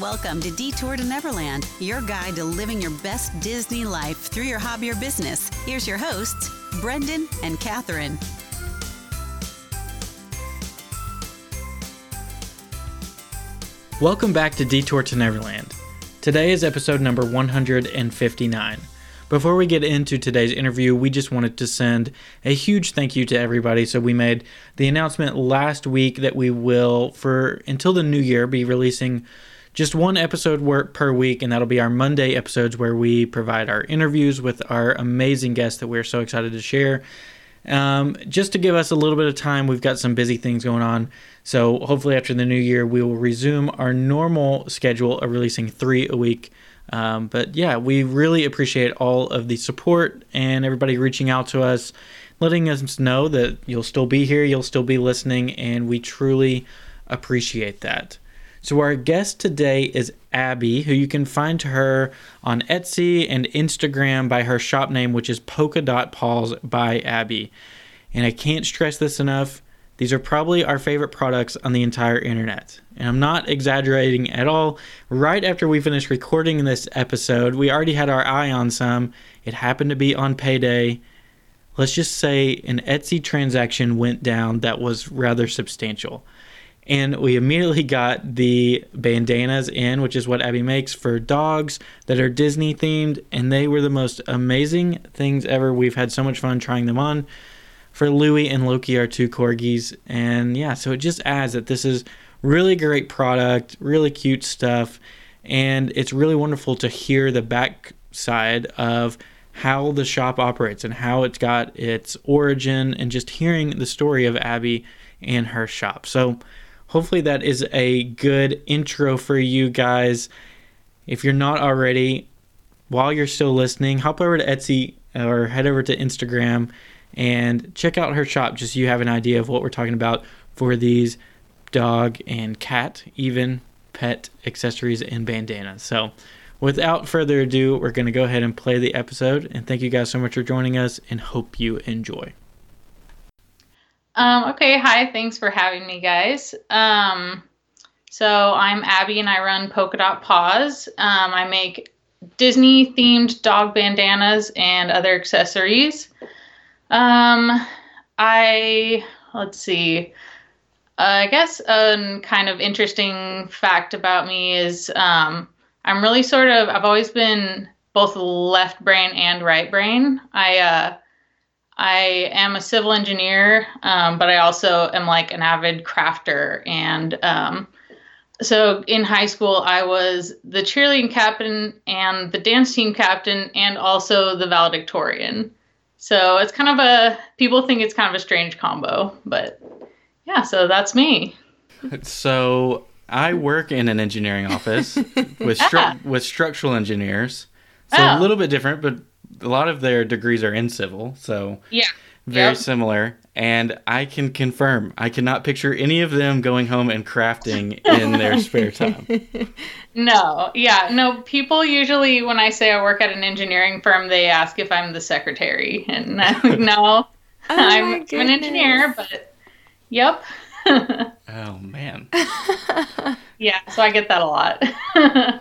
Welcome to Detour to Neverland, your guide to living your best Disney life through your hobby or business. Here's your hosts, Brendan and Catherine. Welcome back to Detour to Neverland. Today is episode number 159. Before we get into today's interview, we just wanted to send a huge thank you to everybody. So, we made the announcement last week that we will, for until the new year, be releasing just one episode per week, and that'll be our Monday episodes where we provide our interviews with our amazing guests that we're so excited to share. Um, just to give us a little bit of time, we've got some busy things going on. So hopefully after the new year, we will resume our normal schedule of releasing three a week. Um, but yeah, we really appreciate all of the support and everybody reaching out to us, letting us know that you'll still be here, you'll still be listening, and we truly appreciate that. So, our guest today is Abby, who you can find her on Etsy and Instagram by her shop name, which is Polka Dot Paws by Abby. And I can't stress this enough. These are probably our favorite products on the entire internet. And I'm not exaggerating at all. Right after we finished recording this episode, we already had our eye on some. It happened to be on payday. Let's just say an Etsy transaction went down that was rather substantial and we immediately got the bandanas in, which is what Abby makes for dogs that are Disney themed, and they were the most amazing things ever. We've had so much fun trying them on. For Louie and Loki, our two corgis, and yeah, so it just adds that this is really great product, really cute stuff, and it's really wonderful to hear the back side of how the shop operates and how it's got its origin, and just hearing the story of Abby and her shop. So hopefully that is a good intro for you guys. If you're not already, while you're still listening, hop over to Etsy or head over to Instagram and check out her shop just so you have an idea of what we're talking about for these dog and cat, even pet accessories and bandanas. So, without further ado, we're going to go ahead and play the episode. And thank you guys so much for joining us and hope you enjoy. Um, okay, hi, thanks for having me, guys. Um, so I'm Abby and I run Polka Dot Paws. Um, I make Disney themed dog bandanas and other accessories. Um, I, let's see, uh, I guess a kind of interesting fact about me is um, I'm really sort of, I've always been both left brain and right brain. I, uh, I am a civil engineer, um, but I also am like an avid crafter. And um, so in high school, I was the cheerleading captain and the dance team captain, and also the valedictorian. So it's kind of a, people think it's kind of a strange combo, but yeah, so that's me. So I work in an engineering office with, stru- ah. with structural engineers. So oh. a little bit different, but a lot of their degrees are in civil, so yeah, very yep. similar. And I can confirm, I cannot picture any of them going home and crafting in their spare time. No, yeah, no. People usually, when I say I work at an engineering firm, they ask if I'm the secretary, and I'm no, oh I'm, I'm an engineer, but yep. oh man. yeah, so I get that a lot.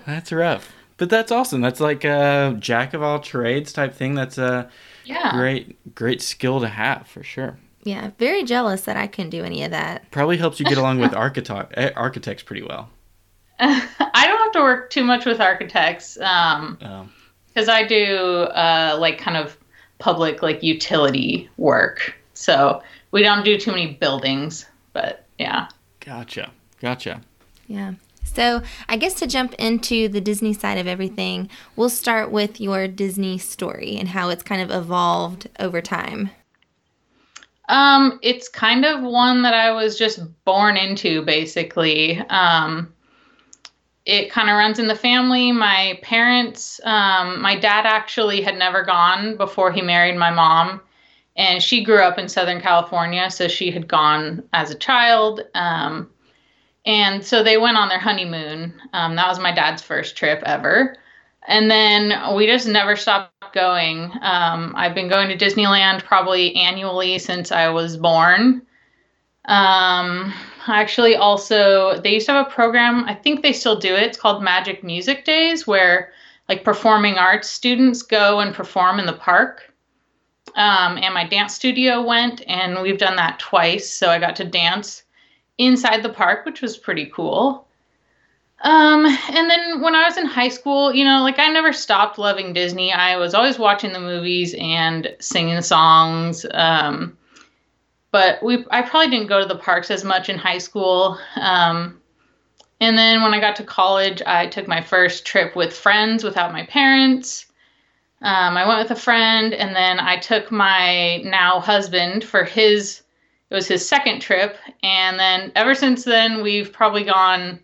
That's rough but that's awesome. That's like a jack of all trades type thing. That's a yeah. great great skill to have for sure. Yeah, very jealous that I couldn't do any of that. Probably helps you get along with architect eh, architects pretty well. I don't have to work too much with architects um, because oh. I do uh, like kind of public like utility work. So we don't do too many buildings, but yeah. Gotcha. Gotcha. Yeah. So, I guess to jump into the Disney side of everything, we'll start with your Disney story and how it's kind of evolved over time. Um, it's kind of one that I was just born into, basically. Um, it kind of runs in the family. My parents, um, my dad actually had never gone before he married my mom, and she grew up in Southern California, so she had gone as a child. Um, and so they went on their honeymoon. Um, that was my dad's first trip ever. And then we just never stopped going. Um, I've been going to Disneyland probably annually since I was born. Um, actually also they used to have a program. I think they still do it. It's called Magic Music Days, where like performing arts students go and perform in the park. Um, and my dance studio went, and we've done that twice. So I got to dance inside the park, which was pretty cool. Um, and then when I was in high school, you know, like I never stopped loving Disney. I was always watching the movies and singing songs. Um, but we, I probably didn't go to the parks as much in high school. Um, and then when I got to college, I took my first trip with friends without my parents. Um, I went with a friend, and then I took my now husband for his. It was his second trip, and then ever since then, we've probably gone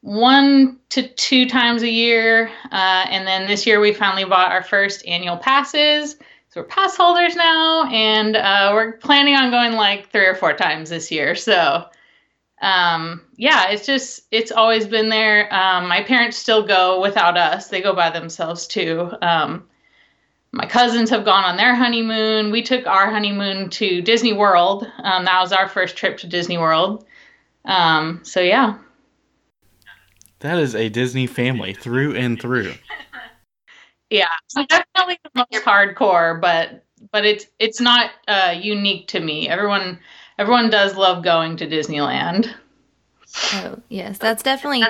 one to two times a year. Uh, and then this year we finally bought our first annual passes. So we're pass holders now, and uh, we're planning on going like three or four times this year. So um, yeah, it's just, it's always been there. Um, my parents still go without us, they go by themselves too. Um, my cousins have gone on their honeymoon. We took our honeymoon to Disney World. Um, that was our first trip to Disney World. Um, so yeah. That is a Disney family through and through. yeah, so definitely the most hardcore, but but it's it's not uh, unique to me. Everyone everyone does love going to Disneyland. Oh yes, that's definitely.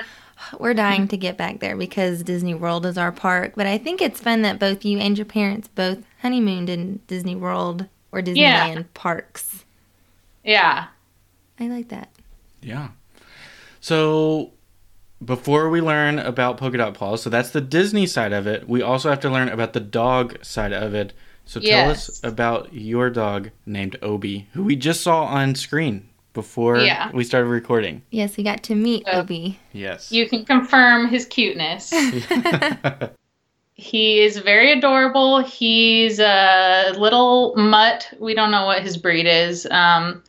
We're dying mm-hmm. to get back there because Disney World is our park. But I think it's fun that both you and your parents both honeymooned in Disney World or Disneyland yeah. parks. Yeah. I like that. Yeah. So before we learn about polka dot paws, so that's the Disney side of it, we also have to learn about the dog side of it. So tell yes. us about your dog named Obi, who we just saw on screen before yeah. we started recording. Yes, we got to meet so Obi. Yes. You can confirm his cuteness. he is very adorable. He's a little mutt. We don't know what his breed is. Um,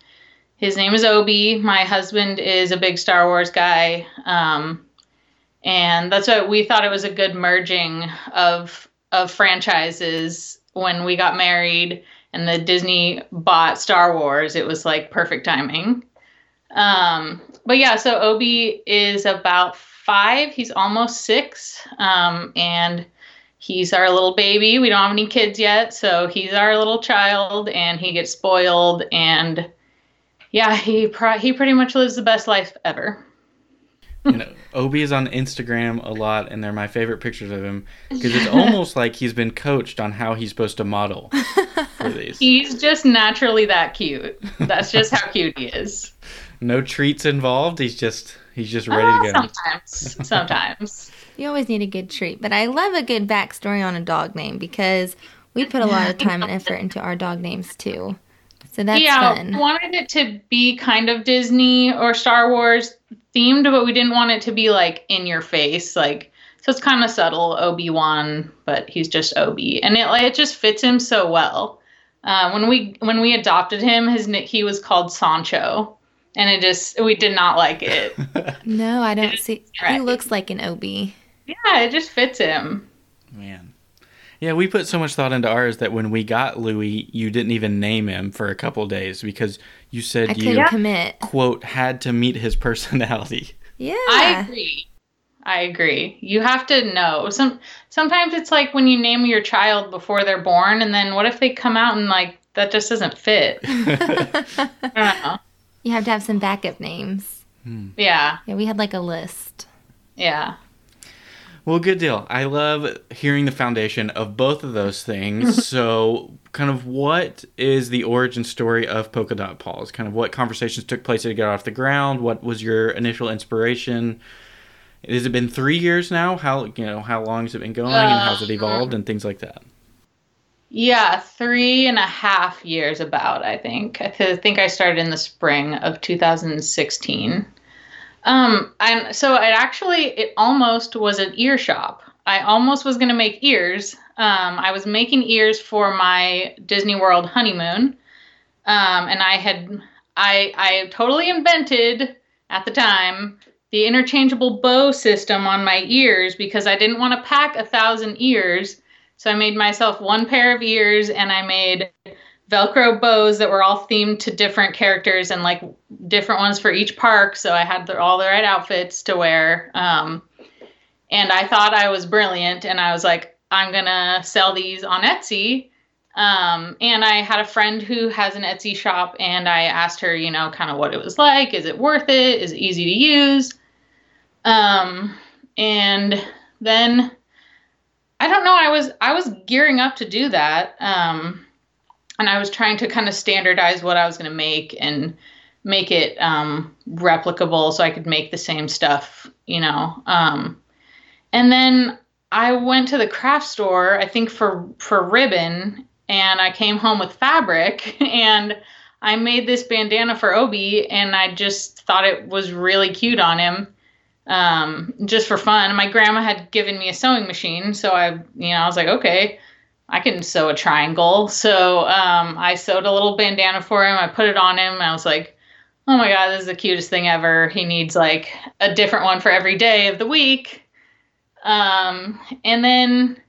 his name is Obi. My husband is a big Star Wars guy. Um, and that's what we thought it was a good merging of of franchises when we got married and the Disney bought Star Wars. It was like perfect timing. Um, but yeah, so Obi is about five. He's almost six. Um, and he's our little baby. We don't have any kids yet, so he's our little child and he gets spoiled and yeah, he he pretty much lives the best life ever. you know, Obi is on Instagram a lot, and they're my favorite pictures of him because it's almost like he's been coached on how he's supposed to model for these. He's just naturally that cute. That's just how cute he is. No treats involved. He's just he's just ready to go. Ah, sometimes, sometimes. You always need a good treat, but I love a good backstory on a dog name because we put a lot of time and effort into our dog names too. So that's yeah, fun. wanted it to be kind of Disney or Star Wars themed, but we didn't want it to be like in your face, like so it's kind of subtle Obi Wan, but he's just Obi, and it like it just fits him so well. Uh, when we when we adopted him, his he was called Sancho, and it just we did not like it. no, I don't see. Right. He looks like an Obi. Yeah, it just fits him. Man. Yeah, we put so much thought into ours that when we got Louie, you didn't even name him for a couple days because you said I you commit. quote had to meet his personality. Yeah. I agree. I agree. You have to know. Some sometimes it's like when you name your child before they're born and then what if they come out and like that just doesn't fit? I don't know. You have to have some backup names. Hmm. Yeah. Yeah, we had like a list. Yeah. Well, good deal. I love hearing the foundation of both of those things. so, kind of what is the origin story of Polka Dot Paws? Kind of what conversations took place to get off the ground? What was your initial inspiration? Has it been three years now? How you know how long has it been going, and how's it uh-huh. evolved, and things like that? Yeah, three and a half years about. I think. I think I started in the spring of 2016. Um, and so it actually, it almost was an ear shop. I almost was going to make ears. Um, I was making ears for my Disney World honeymoon. Um, and I had, I, I totally invented at the time the interchangeable bow system on my ears because I didn't want to pack a thousand ears. So I made myself one pair of ears and I made Velcro bows that were all themed to different characters and like different ones for each park. So I had the, all the right outfits to wear. Um, and I thought I was brilliant, and I was like, I'm gonna sell these on Etsy. Um, and I had a friend who has an Etsy shop, and I asked her, you know, kind of what it was like. Is it worth it? Is it easy to use? Um, and then I don't know. I was I was gearing up to do that, um, and I was trying to kind of standardize what I was going to make and make it um, replicable, so I could make the same stuff, you know. Um, and then I went to the craft store, I think for for ribbon, and I came home with fabric and I made this bandana for Obi and I just thought it was really cute on him. Um, just for fun. My grandma had given me a sewing machine, so I, you know, I was like, okay, I can sew a triangle. So um, I sewed a little bandana for him. I put it on him. I was like, oh my god, this is the cutest thing ever. He needs like a different one for every day of the week. Um, and then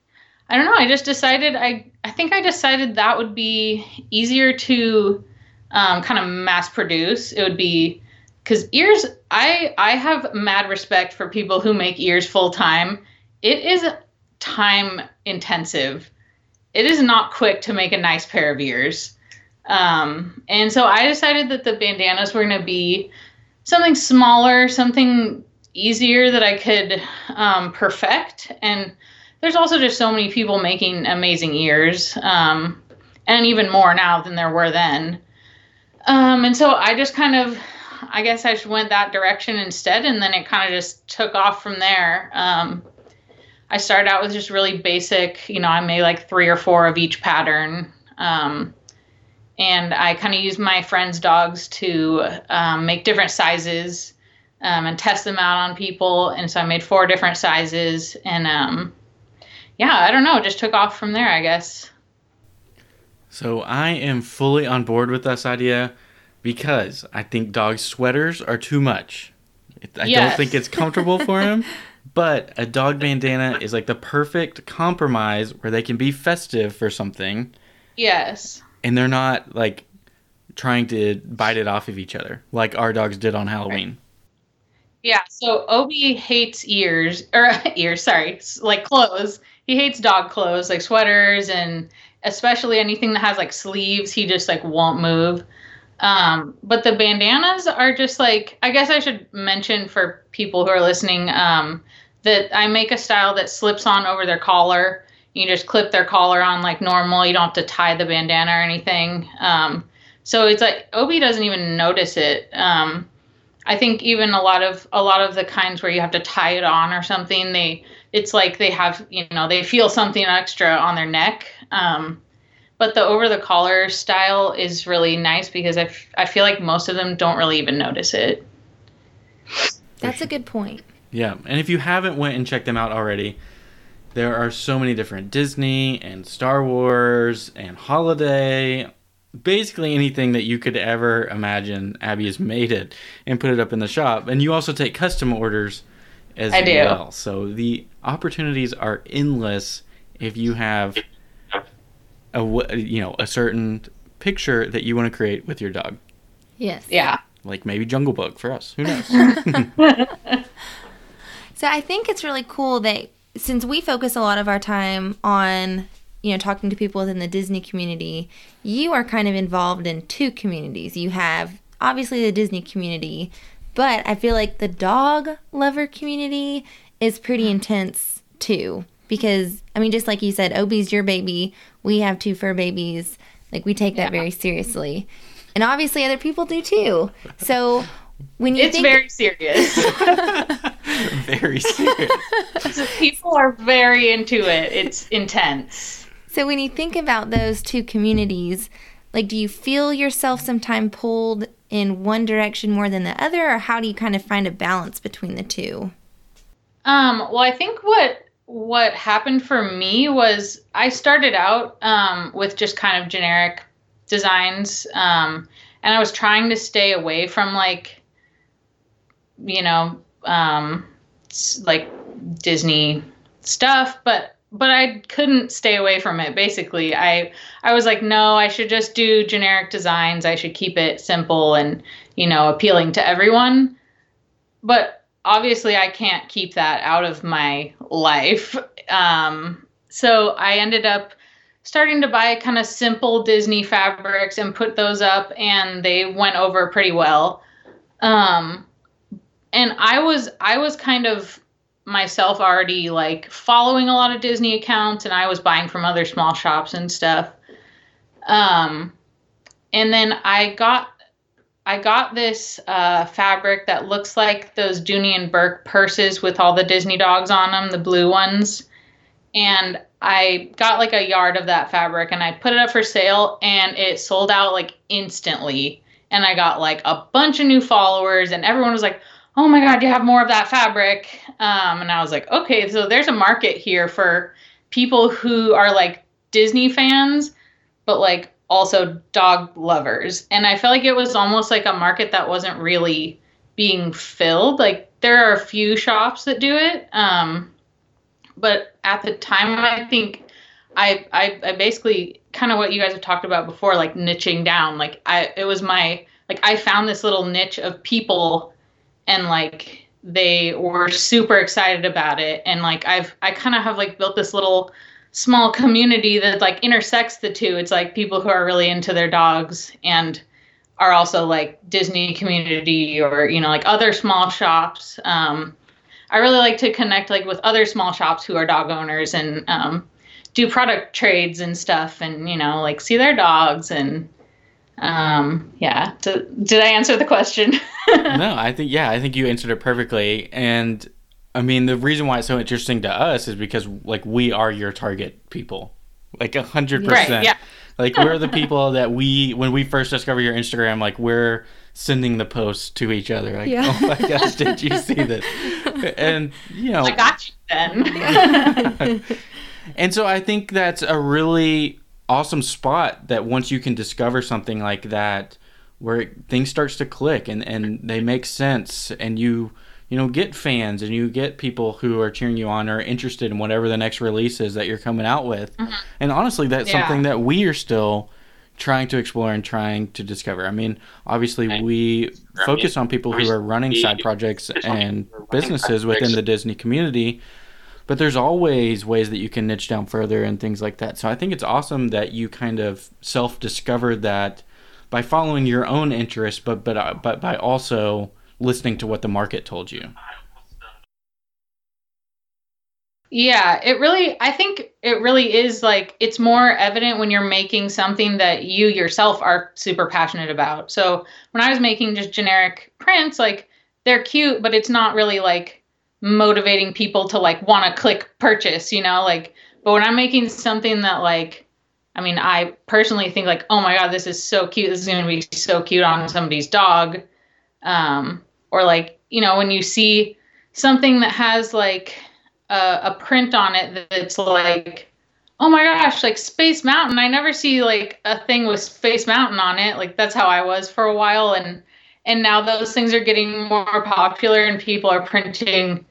I don't know. I just decided I I think I decided that would be easier to um, kind of mass produce. It would be because ears. I I have mad respect for people who make ears full time. It is time intensive. It is not quick to make a nice pair of ears. Um, and so I decided that the bandanas were going to be something smaller, something easier that I could um, perfect. And there's also just so many people making amazing ears, um, and even more now than there were then. Um, and so I just kind of, I guess I went that direction instead, and then it kind of just took off from there. I started out with just really basic, you know, I made like three or four of each pattern. Um, and I kind of used my friends' dogs to um, make different sizes um, and test them out on people. And so I made four different sizes, and um, yeah, I don't know, just took off from there, I guess. So I am fully on board with this idea because I think dog sweaters are too much. I yes. don't think it's comfortable for him. But a dog bandana is like the perfect compromise where they can be festive for something. Yes. And they're not like trying to bite it off of each other like our dogs did on Halloween. Yeah, so Obi hates ears or ears, sorry, like clothes. He hates dog clothes, like sweaters and especially anything that has like sleeves, he just like won't move. Um, but the bandanas are just like I guess I should mention for people who are listening um, that I make a style that slips on over their collar. You just clip their collar on like normal. You don't have to tie the bandana or anything. Um, so it's like Obi doesn't even notice it. Um, I think even a lot of a lot of the kinds where you have to tie it on or something, they it's like they have you know they feel something extra on their neck. Um, but the over the collar style is really nice because I, f- I feel like most of them don't really even notice it. That's a good point. Yeah, and if you haven't went and checked them out already, there are so many different Disney and Star Wars and holiday basically anything that you could ever imagine. Abby has made it and put it up in the shop, and you also take custom orders as I well. Do. So the opportunities are endless if you have a you know a certain picture that you want to create with your dog. Yes. Yeah. Like maybe Jungle Book for us. Who knows? so I think it's really cool that since we focus a lot of our time on you know, talking to people within the Disney community, you are kind of involved in two communities. You have obviously the Disney community, but I feel like the dog lover community is pretty intense too. Because, I mean, just like you said, Obi's your baby. We have two fur babies. Like, we take that yeah. very seriously. And obviously, other people do too. So, when you it's think very serious. Very serious. People are very into it. It's intense. So when you think about those two communities, like do you feel yourself sometimes pulled in one direction more than the other or how do you kind of find a balance between the two? Um, well, I think what what happened for me was I started out um, with just kind of generic designs, um, and I was trying to stay away from like, you know, um, like Disney stuff. But but I couldn't stay away from it. Basically, I I was like, no, I should just do generic designs. I should keep it simple and you know appealing to everyone. But obviously, I can't keep that out of my life. Um, so I ended up starting to buy kind of simple Disney fabrics and put those up, and they went over pretty well. Um, and I was I was kind of myself already like following a lot of Disney accounts, and I was buying from other small shops and stuff. Um, and then I got I got this uh, fabric that looks like those Dooney and Bourke purses with all the Disney dogs on them, the blue ones. And I got like a yard of that fabric and I put it up for sale and it sold out like instantly. And I got like a bunch of new followers and everyone was like, oh my God, you have more of that fabric. Um, and I was like, okay, so there's a market here for people who are like Disney fans, but like also dog lovers. And I felt like it was almost like a market that wasn't really being filled. Like there are a few shops that do it. Um, but at the time, I think I, I, I basically kind of what you guys have talked about before, like niching down. Like I, it was my, like I found this little niche of people and like they were super excited about it. And like I've, I kind of have like built this little small community that like intersects the two. It's like people who are really into their dogs and are also like Disney community or, you know, like other small shops. Um, I really like to connect like with other small shops who are dog owners and um, do product trades and stuff, and you know like see their dogs and um, yeah. Did, did I answer the question? no, I think yeah, I think you answered it perfectly, and I mean the reason why it's so interesting to us is because like we are your target people, like a hundred percent. Yeah. Like we're the people that we when we first discover your Instagram, like we're sending the posts to each other. Like, yeah. oh my gosh, did you see this? And you know, I got you then. and so I think that's a really awesome spot that once you can discover something like that, where it, things starts to click and and they make sense, and you you know get fans and you get people who are cheering you on or interested in whatever the next release is that you're coming out with. Mm-hmm. And honestly, that's yeah. something that we are still trying to explore and trying to discover. I mean, obviously, we focus on people who are running side projects and businesses within the Disney community, but there's always ways that you can niche down further and things like that. So I think it's awesome that you kind of self discovered that by following your own interests, but but uh, but by also listening to what the market told you. Yeah, it really, I think it really is like, it's more evident when you're making something that you yourself are super passionate about. So when I was making just generic prints, like they're cute, but it's not really like motivating people to like want to click purchase, you know? Like, but when I'm making something that like, I mean, I personally think like, oh my God, this is so cute. This is going to be so cute on somebody's dog. Um, or like, you know, when you see something that has like, a, a print on it that's like oh my gosh, like Space Mountain. I never see like a thing with Space Mountain on it. Like that's how I was for a while and and now those things are getting more popular and people are printing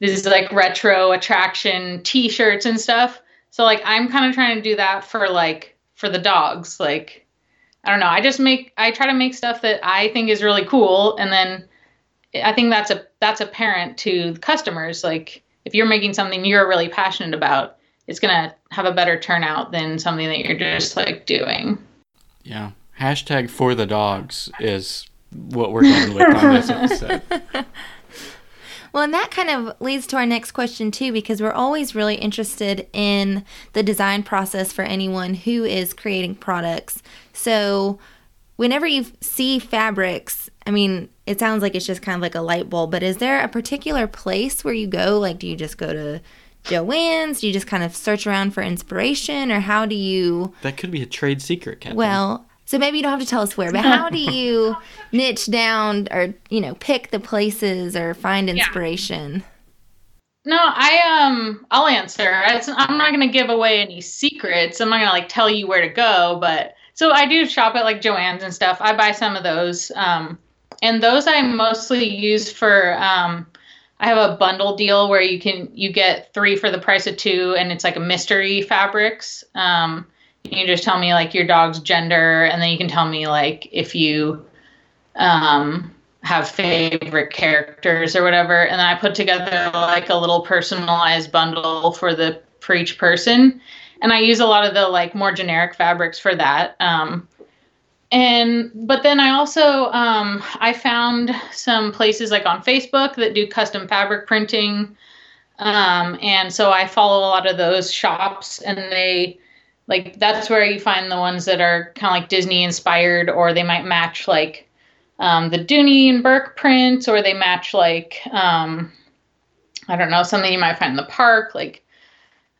these like retro attraction t-shirts and stuff. So like I'm kind of trying to do that for like for the dogs. Like I don't know. I just make I try to make stuff that I think is really cool and then I think that's a that's apparent to customers like if you're making something you're really passionate about, it's gonna have a better turnout than something that you're just like doing. Yeah. Hashtag for the dogs is what we're going with on this episode. Well, and that kind of leads to our next question, too, because we're always really interested in the design process for anyone who is creating products. So, whenever you see fabrics, I mean, it sounds like it's just kind of like a light bulb, but is there a particular place where you go? Like, do you just go to Joann's? Do you just kind of search around for inspiration, or how do you? That could be a trade secret, Catherine. Well, so maybe you don't have to tell us where, but how do you niche down or you know pick the places or find inspiration? Yeah. No, I um, I'll answer. I'm not gonna give away any secrets. I'm not gonna like tell you where to go, but so I do shop at like Joann's and stuff. I buy some of those. Um, and those I mostly use for um, I have a bundle deal where you can you get three for the price of two, and it's like a mystery fabrics. Um, you just tell me like your dog's gender, and then you can tell me like if you um, have favorite characters or whatever. And then I put together like a little personalized bundle for the for each person. And I use a lot of the like more generic fabrics for that. Um, and but then I also um, I found some places like on Facebook that do custom fabric printing. Um, and so I follow a lot of those shops and they like that's where you find the ones that are kind of like Disney inspired or they might match like um, the Dooney and Bourke prints, or they match like um, I don't know something you might find in the park. Like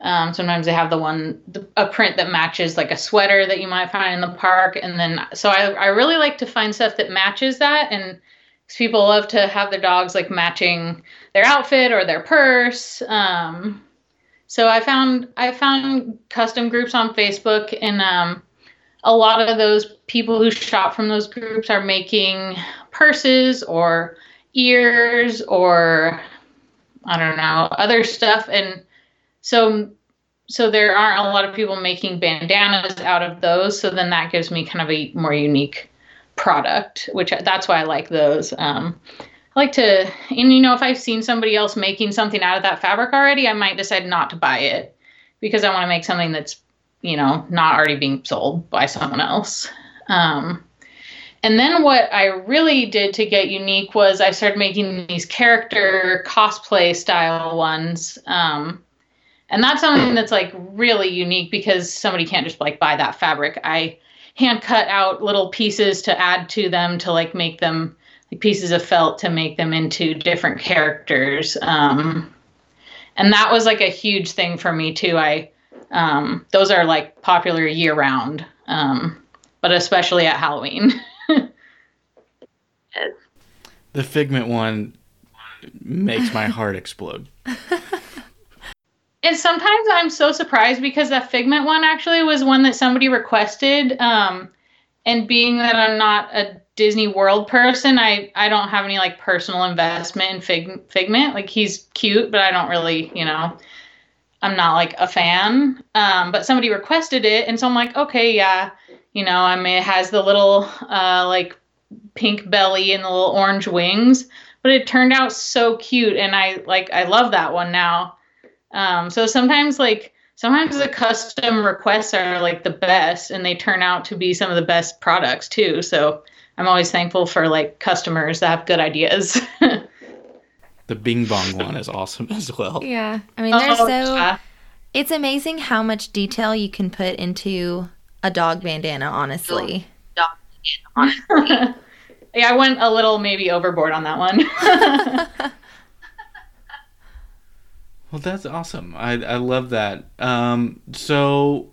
um, sometimes they have the one the, a print that matches like a sweater that you might find in the park, and then so I I really like to find stuff that matches that and. People love to have their dogs like matching their outfit or their purse. Um, so I found I found custom groups on Facebook, and um, a lot of those people who shop from those groups are making purses or ears or I don't know, other stuff. And so so there aren't a lot of people making bandanas out of those. So then that gives me kind of a more unique product which that's why I like those. Um, I like to and you know if I've seen somebody else making something out of that fabric already I might decide not to buy it because I want to make something that's you know, not already being sold by someone else. Um, and then what I really did to get unique was I started making these character cosplay style ones. Um, and that's something that's like really unique because somebody can't just like buy that fabric. I hand cut out little pieces to add to them to like make them pieces of felt to make them into different characters. Um, and that was like a huge thing for me too. I um, those are like popular year round, um, but especially at Halloween. the Figment one makes my heart explode. and sometimes I'm so surprised because that Figment one actually was one that somebody requested. Um, and being that I'm not a Disney World person, I, I don't have any like personal investment in Fig, Figment. Like he's cute, but I don't really, you know, I'm not like a fan. Um, but somebody requested it, and so I'm like, okay, yeah, you know, I mean, it has the little uh, like pink belly and the little orange wings, but it turned out so cute, and I like I love that one now. Um, so sometimes like sometimes the custom requests are like the best, and they turn out to be some of the best products too. So I'm always thankful for like customers that have good ideas. The Bing Bong one is awesome as well. Yeah. I mean, there's oh, so. Yeah. It's amazing how much detail you can put into a dog bandana, honestly. Dog bandana, honestly. yeah, I went a little maybe overboard on that one. well, that's awesome. I, I love that. Um, so,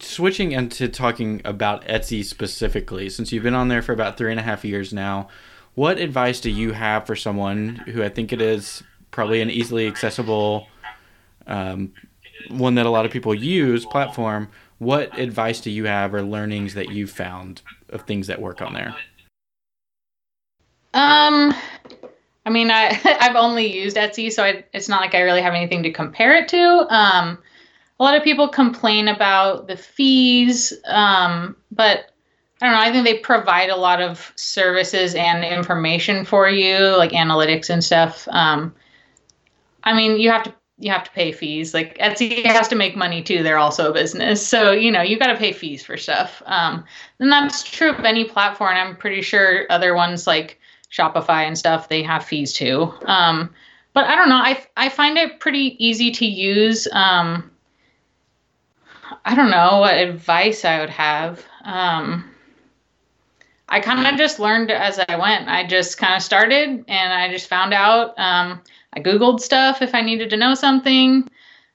switching into talking about Etsy specifically, since you've been on there for about three and a half years now, what advice do you have for someone who I think it is probably an easily accessible um, one that a lot of people use platform? What advice do you have or learnings that you've found of things that work on there? Um, I mean, I I've only used Etsy, so I, it's not like I really have anything to compare it to. Um, a lot of people complain about the fees, um, but I don't know. I think they provide a lot of services and information for you, like analytics and stuff. Um, I mean, you have to you have to pay fees. Like Etsy has to make money too. They're also a business, so you know you got to pay fees for stuff. Um, and that's true of any platform. I'm pretty sure other ones like Shopify and stuff they have fees too. Um, but I don't know. I I find it pretty easy to use. Um, I don't know what advice I would have. Um, I kind of just learned as I went. I just kind of started and I just found out. Um, I Googled stuff if I needed to know something.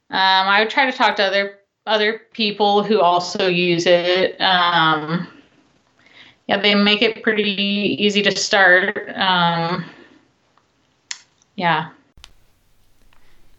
Um, I would try to talk to other other people who also use it. Um, yeah, they make it pretty easy to start. Um, yeah.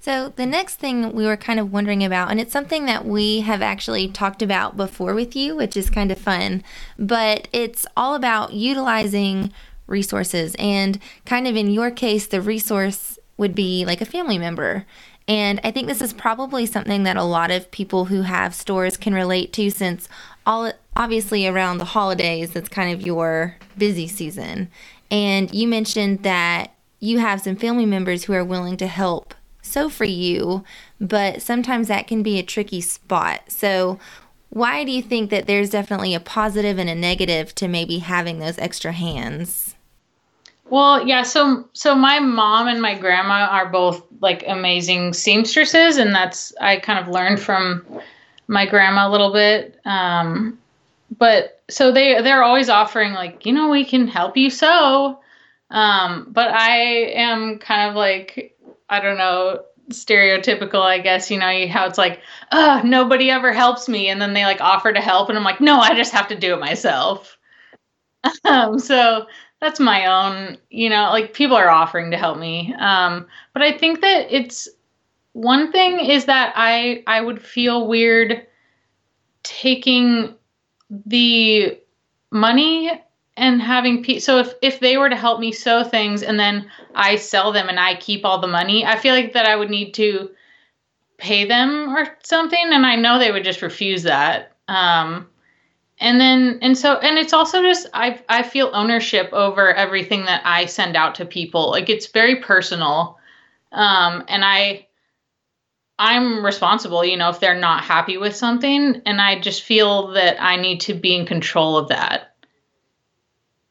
So, the next thing we were kind of wondering about, and it's something that we have actually talked about before with you, which is kind of fun, but it's all about utilizing resources. And kind of in your case, the resource would be like a family member. And I think this is probably something that a lot of people who have stores can relate to since all obviously around the holidays that's kind of your busy season. And you mentioned that you have some family members who are willing to help sew for you, but sometimes that can be a tricky spot. So, why do you think that there's definitely a positive and a negative to maybe having those extra hands? Well, yeah, so so my mom and my grandma are both like amazing seamstresses and that's I kind of learned from my grandma a little bit. Um, but so they they're always offering like, you know, we can help you sew. Um, but I am kind of like I don't know, stereotypical, I guess, you know, how it's like, oh, nobody ever helps me. And then they like offer to help. And I'm like, no, I just have to do it myself. um, so that's my own, you know, like people are offering to help me. Um, but I think that it's one thing is that I, I would feel weird taking the money and having pe- so if if they were to help me sew things and then I sell them and I keep all the money, I feel like that I would need to pay them or something, and I know they would just refuse that. Um, and then and so and it's also just I I feel ownership over everything that I send out to people. Like it's very personal, um, and I I'm responsible. You know, if they're not happy with something, and I just feel that I need to be in control of that.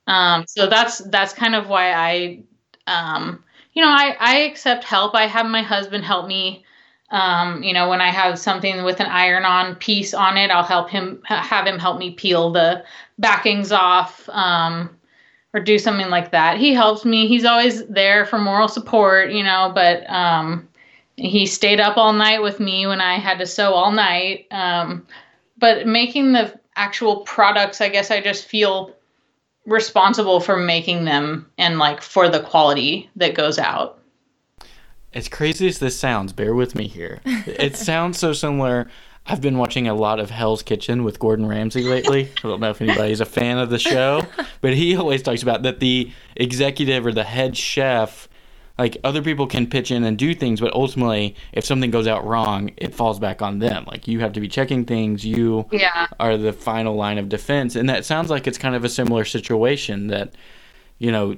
Um, so that's that's kind of why I, um, you know, I I accept help. I have my husband help me. Um, you know, when I have something with an iron-on piece on it, I'll help him have him help me peel the backings off. Um, or do something like that. He helps me. He's always there for moral support, you know, but um, he stayed up all night with me when I had to sew all night. Um, but making the actual products, I guess I just feel responsible for making them and like for the quality that goes out. As crazy as this sounds, bear with me here. it sounds so similar. I've been watching a lot of Hell's Kitchen with Gordon Ramsay lately. I don't know if anybody's a fan of the show, but he always talks about that the executive or the head chef like other people can pitch in and do things but ultimately if something goes out wrong it falls back on them. Like you have to be checking things. You yeah. are the final line of defense. And that sounds like it's kind of a similar situation that you know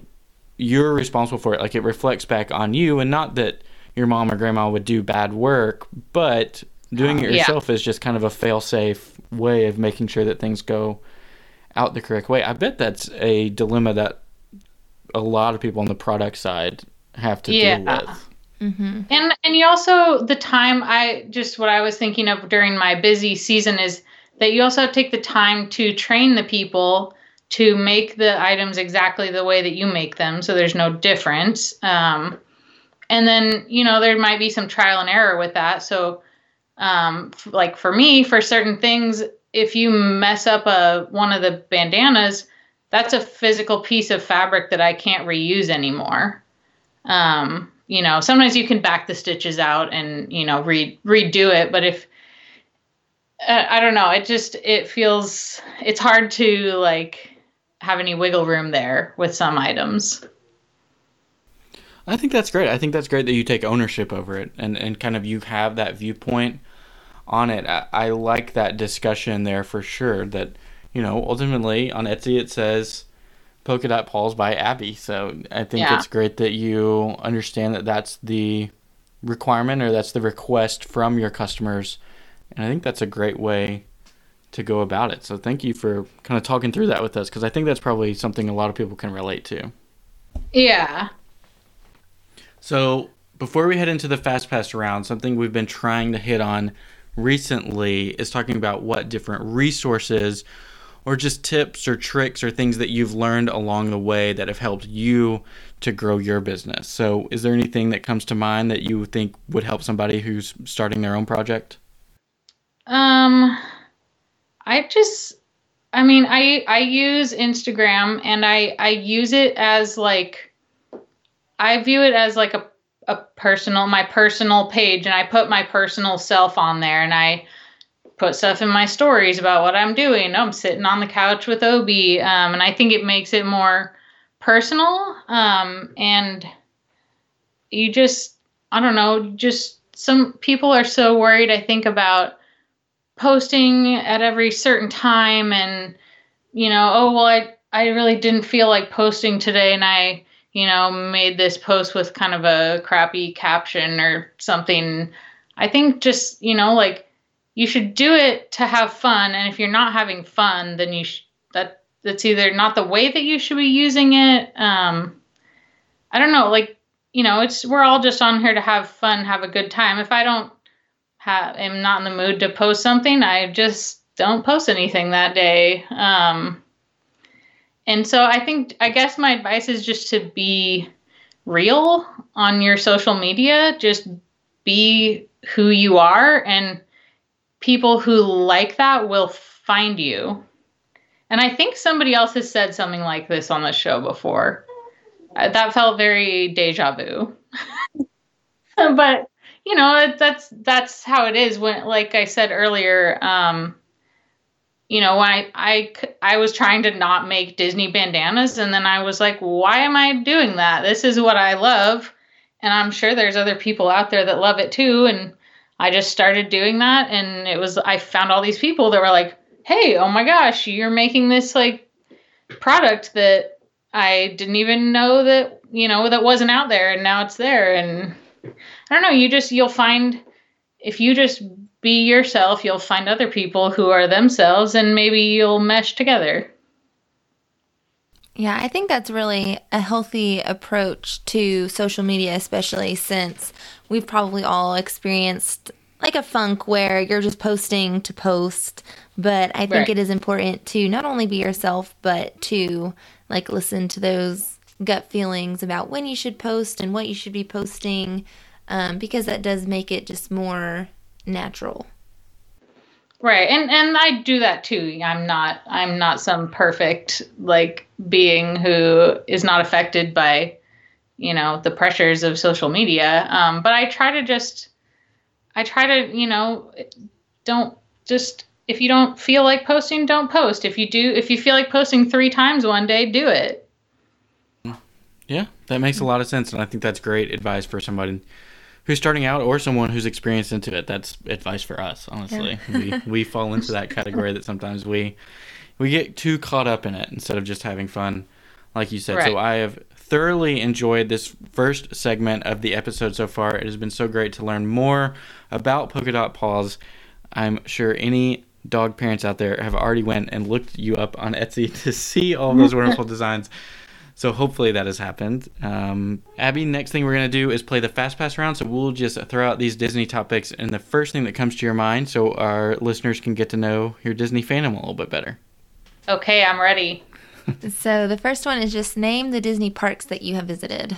you're responsible for it. Like it reflects back on you. And not that your mom or grandma would do bad work but doing it yourself yeah. is just kind of a fail safe way of making sure that things go out the correct way. I bet that's a dilemma that a lot of people on the product side have to yeah. deal with. Mm-hmm. And and you also the time I just what I was thinking of during my busy season is that you also take the time to train the people to make the items exactly the way that you make them, so there's no difference. Um, and then you know there might be some trial and error with that. So, um, f- like for me, for certain things, if you mess up a one of the bandanas, that's a physical piece of fabric that I can't reuse anymore. Um, you know, sometimes you can back the stitches out and you know re- redo it, but if uh, I don't know, it just it feels it's hard to like have any wiggle room there with some items. I think that's great. I think that's great that you take ownership over it and, and kind of you have that viewpoint on it. I, I like that discussion there for sure. That, you know, ultimately on Etsy it says Polka Dot Paws by Abby. So I think yeah. it's great that you understand that that's the requirement or that's the request from your customers. And I think that's a great way to go about it. So thank you for kind of talking through that with us because I think that's probably something a lot of people can relate to. Yeah. So before we head into the fast pass round, something we've been trying to hit on recently is talking about what different resources or just tips or tricks or things that you've learned along the way that have helped you to grow your business. So, is there anything that comes to mind that you think would help somebody who's starting their own project? Um, I just, I mean, I I use Instagram and I I use it as like, I view it as like a a personal my personal page and I put my personal self on there and I put stuff in my stories about what I'm doing. I'm sitting on the couch with Obi, um, and I think it makes it more personal um, and you just i don't know just some people are so worried i think about posting at every certain time and you know oh well i i really didn't feel like posting today and i you know made this post with kind of a crappy caption or something i think just you know like you should do it to have fun and if you're not having fun then you sh- that that's either not the way that you should be using it um i don't know like you know it's we're all just on here to have fun have a good time. If i don't have am not in the mood to post something i just don't post anything that day um and so i think i guess my advice is just to be real on your social media just be who you are and people who like that will find you. And I think somebody else has said something like this on the show before. Uh, that felt very deja vu. but you know, that's that's how it is when like I said earlier, um you know, when I, I I was trying to not make Disney bandanas and then I was like, why am I doing that? This is what I love. And I'm sure there's other people out there that love it too and I just started doing that and it was I found all these people that were like, "Hey, oh my gosh, you're making this like product that I didn't even know that, you know, that wasn't out there and now it's there." And I don't know, you just you'll find if you just be yourself, you'll find other people who are themselves and maybe you'll mesh together. Yeah, I think that's really a healthy approach to social media, especially since we've probably all experienced like a funk where you're just posting to post. But I think right. it is important to not only be yourself, but to like listen to those gut feelings about when you should post and what you should be posting, um, because that does make it just more natural. Right. And and I do that too. I'm not I'm not some perfect like being who is not affected by you know the pressures of social media. Um, but I try to just I try to, you know, don't just if you don't feel like posting, don't post. If you do if you feel like posting 3 times one day, do it. Yeah, that makes a lot of sense and I think that's great advice for somebody who's starting out or someone who's experienced into it. That's advice for us, honestly. Yeah. we we fall into that category that sometimes we we get too caught up in it instead of just having fun, like you said. Right. So I have thoroughly enjoyed this first segment of the episode so far. It has been so great to learn more about polka dot paws. I'm sure any dog parents out there have already went and looked you up on Etsy to see all those wonderful designs. So hopefully that has happened. Um, Abbey, next thing we're going to do is play the Fast Pass round. So we'll just throw out these Disney topics and the first thing that comes to your mind so our listeners can get to know your Disney fandom a little bit better. Okay, I'm ready. so the first one is just name the Disney parks that you have visited.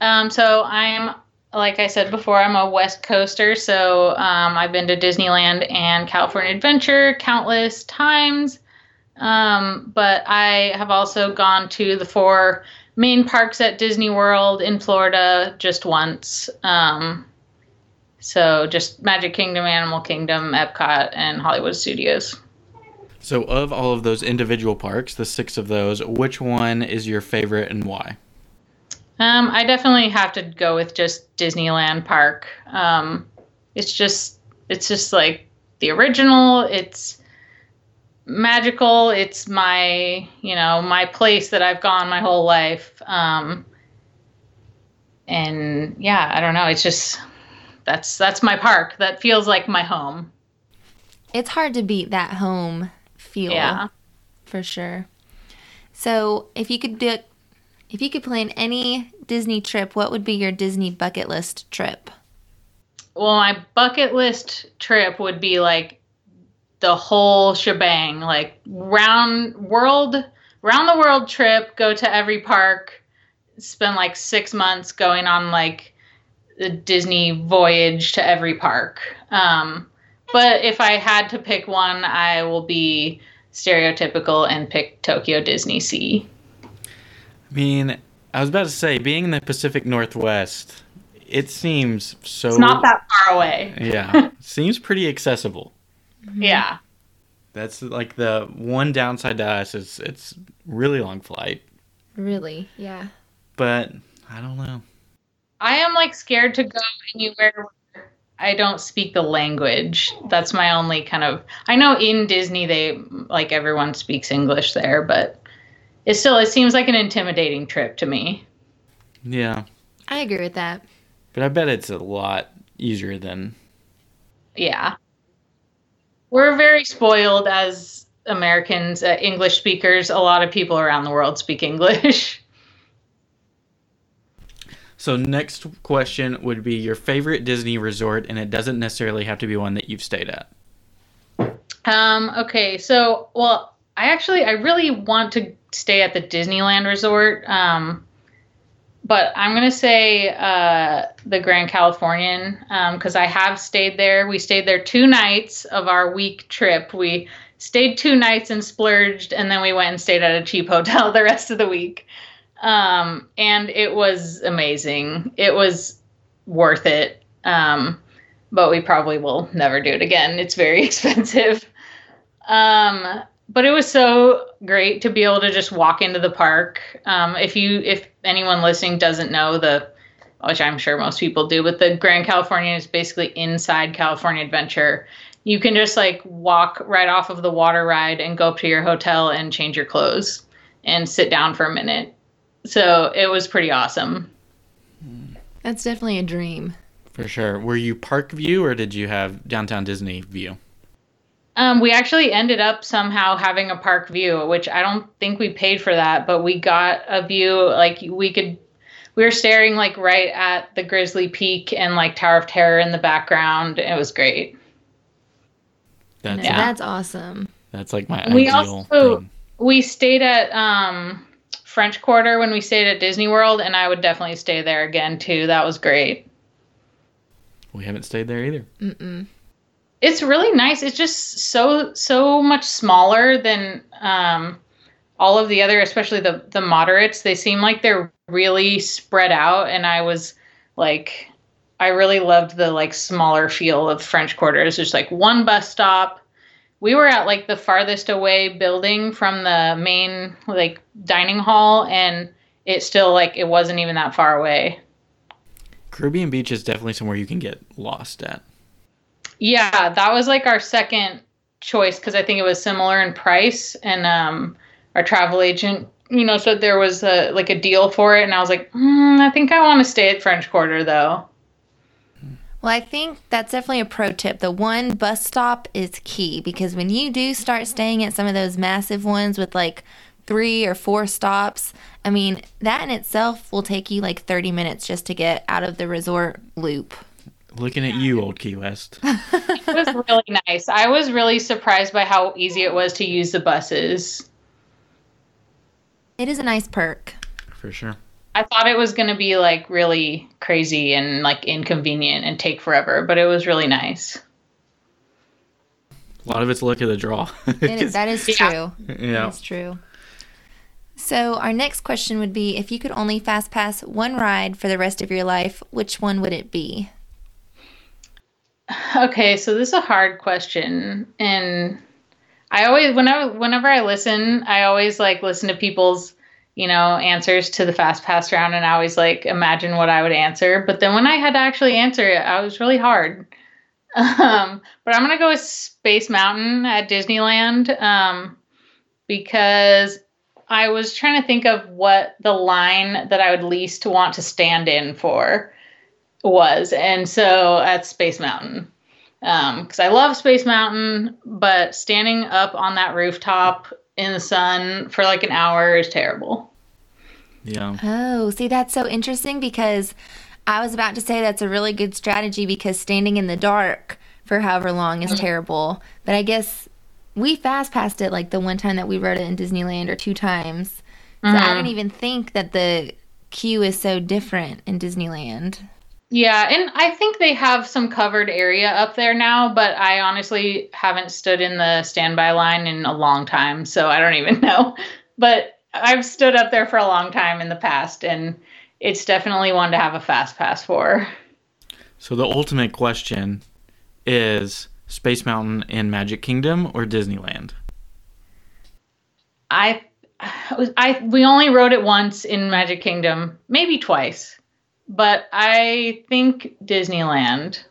Um, so I'm, like I said before, I'm a West Coaster. So um, I've been to Disneyland and California Adventure countless times. Um, but I have also gone to the four main parks at Disney World in Florida just once. Um, so just Magic Kingdom, Animal Kingdom, Epcot, and Hollywood Studios. So, of all of those individual parks, the six of those, which one is your favorite and why? Um, I definitely have to go with just Disneyland Park. Um, it's just, it's just like the original. It's magical. It's my, you know, my place that I've gone my whole life. Um, and yeah, I don't know. It's just that's that's my park. That feels like my home. It's hard to beat that home feel. Yeah, for sure. So, if you could do, if you could plan any Disney trip, what would be your Disney bucket list trip? Well, my bucket list trip would be like the whole shebang, like round world, round the world trip, go to every park, spend like six months going on like the Disney voyage to every park. Um, but if I had to pick one, I will be stereotypical and pick Tokyo DisneySea. I mean, I was about to say, being in the Pacific Northwest, it seems so. It's not that far away. yeah, seems pretty accessible. Mm-hmm. Yeah. That's like the one downside to us is it's really long flight Really? Yeah. But I don't know. I am like scared to go anywhere where I don't speak the language. That's my only kind of. I know in Disney they like everyone speaks English there, but it still it seems like an intimidating trip to me. Yeah. I agree with that. But I bet it's a lot easier than Yeah. We're very spoiled as Americans, uh, English speakers. A lot of people around the world speak English. So next question would be your favorite Disney resort, and it doesn't necessarily have to be one that you've stayed at. Um, okay, so well, I actually I really want to stay at the Disneyland Resort. Um, but I'm gonna say uh, the Grand Californian because I have stayed there. We stayed there two nights of our week trip. We stayed two nights and splurged, and then we went and stayed at a cheap hotel the rest of the week. Um, and it was amazing. It was worth it. Um, but we probably will never do it again. It's very expensive. Um, but it was so great to be able to just walk into the park. Um, if you, if anyone listening doesn't know the, which I'm sure most people do, but the Grand Californian is basically inside California Adventure. You can just like walk right off of the water ride and go up to your hotel and change your clothes and sit down for a minute. So it was pretty awesome. That's definitely a dream. For sure. Were you park view or did you have downtown Disney view? Um, we actually ended up somehow having a park view, which I don't think we paid for that, but we got a view like we could. We were staring like right at the Grizzly Peak and like Tower of Terror in the background. It was great. That's No, it. That's awesome. That's like my We ideal also thing. we stayed at um, French Quarter when we stayed at Disney World, and I would definitely stay there again too. That was great. We haven't stayed there either. Mm-mm. it's really nice. It's just so so much smaller than um, all of the other, especially the the moderates. They seem like they're really spread out, and I was like, I really loved the like smaller feel of French Quarter. It's just like one bus stop. We were at like the farthest away building from the main like dining hall, and it still like it wasn't even that far away. Caribbean Beach is definitely somewhere you can get lost at. Yeah, that was like our second choice because I think it was similar in price, and um, our travel agent, you know, said there was a, like a deal for it, and I was like, mm, I think I want to stay at French Quarter though. Well, I think that's definitely a pro tip. The one bus stop is key because when you do start staying at some of those massive ones with like three or four stops, I mean, that in itself will take you like 30 minutes just to get out of the resort loop. Looking at you, old Key West. It was really nice. I was really surprised by how easy it was to use the buses. It is a nice perk. For sure. I thought it was going to be like really crazy and like inconvenient and take forever, but it was really nice. A lot of it's luck of the draw. It is, that is true. yeah. That's true. So, our next question would be if you could only fast pass one ride for the rest of your life, which one would it be? Okay, so this is a hard question, and I always whenever whenever I listen, I always like listen to people's you know answers to the fast pass round, and I always like imagine what I would answer. But then when I had to actually answer it, I was really hard. Um, but I'm gonna go with Space Mountain at Disneyland um, because I was trying to think of what the line that I would least want to stand in for was, and so at Space Mountain because I love Space Mountain, but standing up on that rooftop in the sun for like an hour is terrible. Yeah. Oh, see, that's so interesting because I was about to say that's a really good strategy because standing in the dark for however long is terrible. But I guess we fast passed it like the one time that we rode it in Disneyland or two times. So I mm-hmm. didn't even think that the queue is so different in Disneyland. Yeah, and I think they have some covered area up there now, but I honestly haven't stood in the standby line in a long time, so I don't even know. But I've stood up there for a long time in the past, and it's definitely one to have a fast pass for. So the ultimate question is Space Mountain in Magic Kingdom or Disneyland? I I we only rode it once in Magic Kingdom, maybe twice, but I think Disneyland.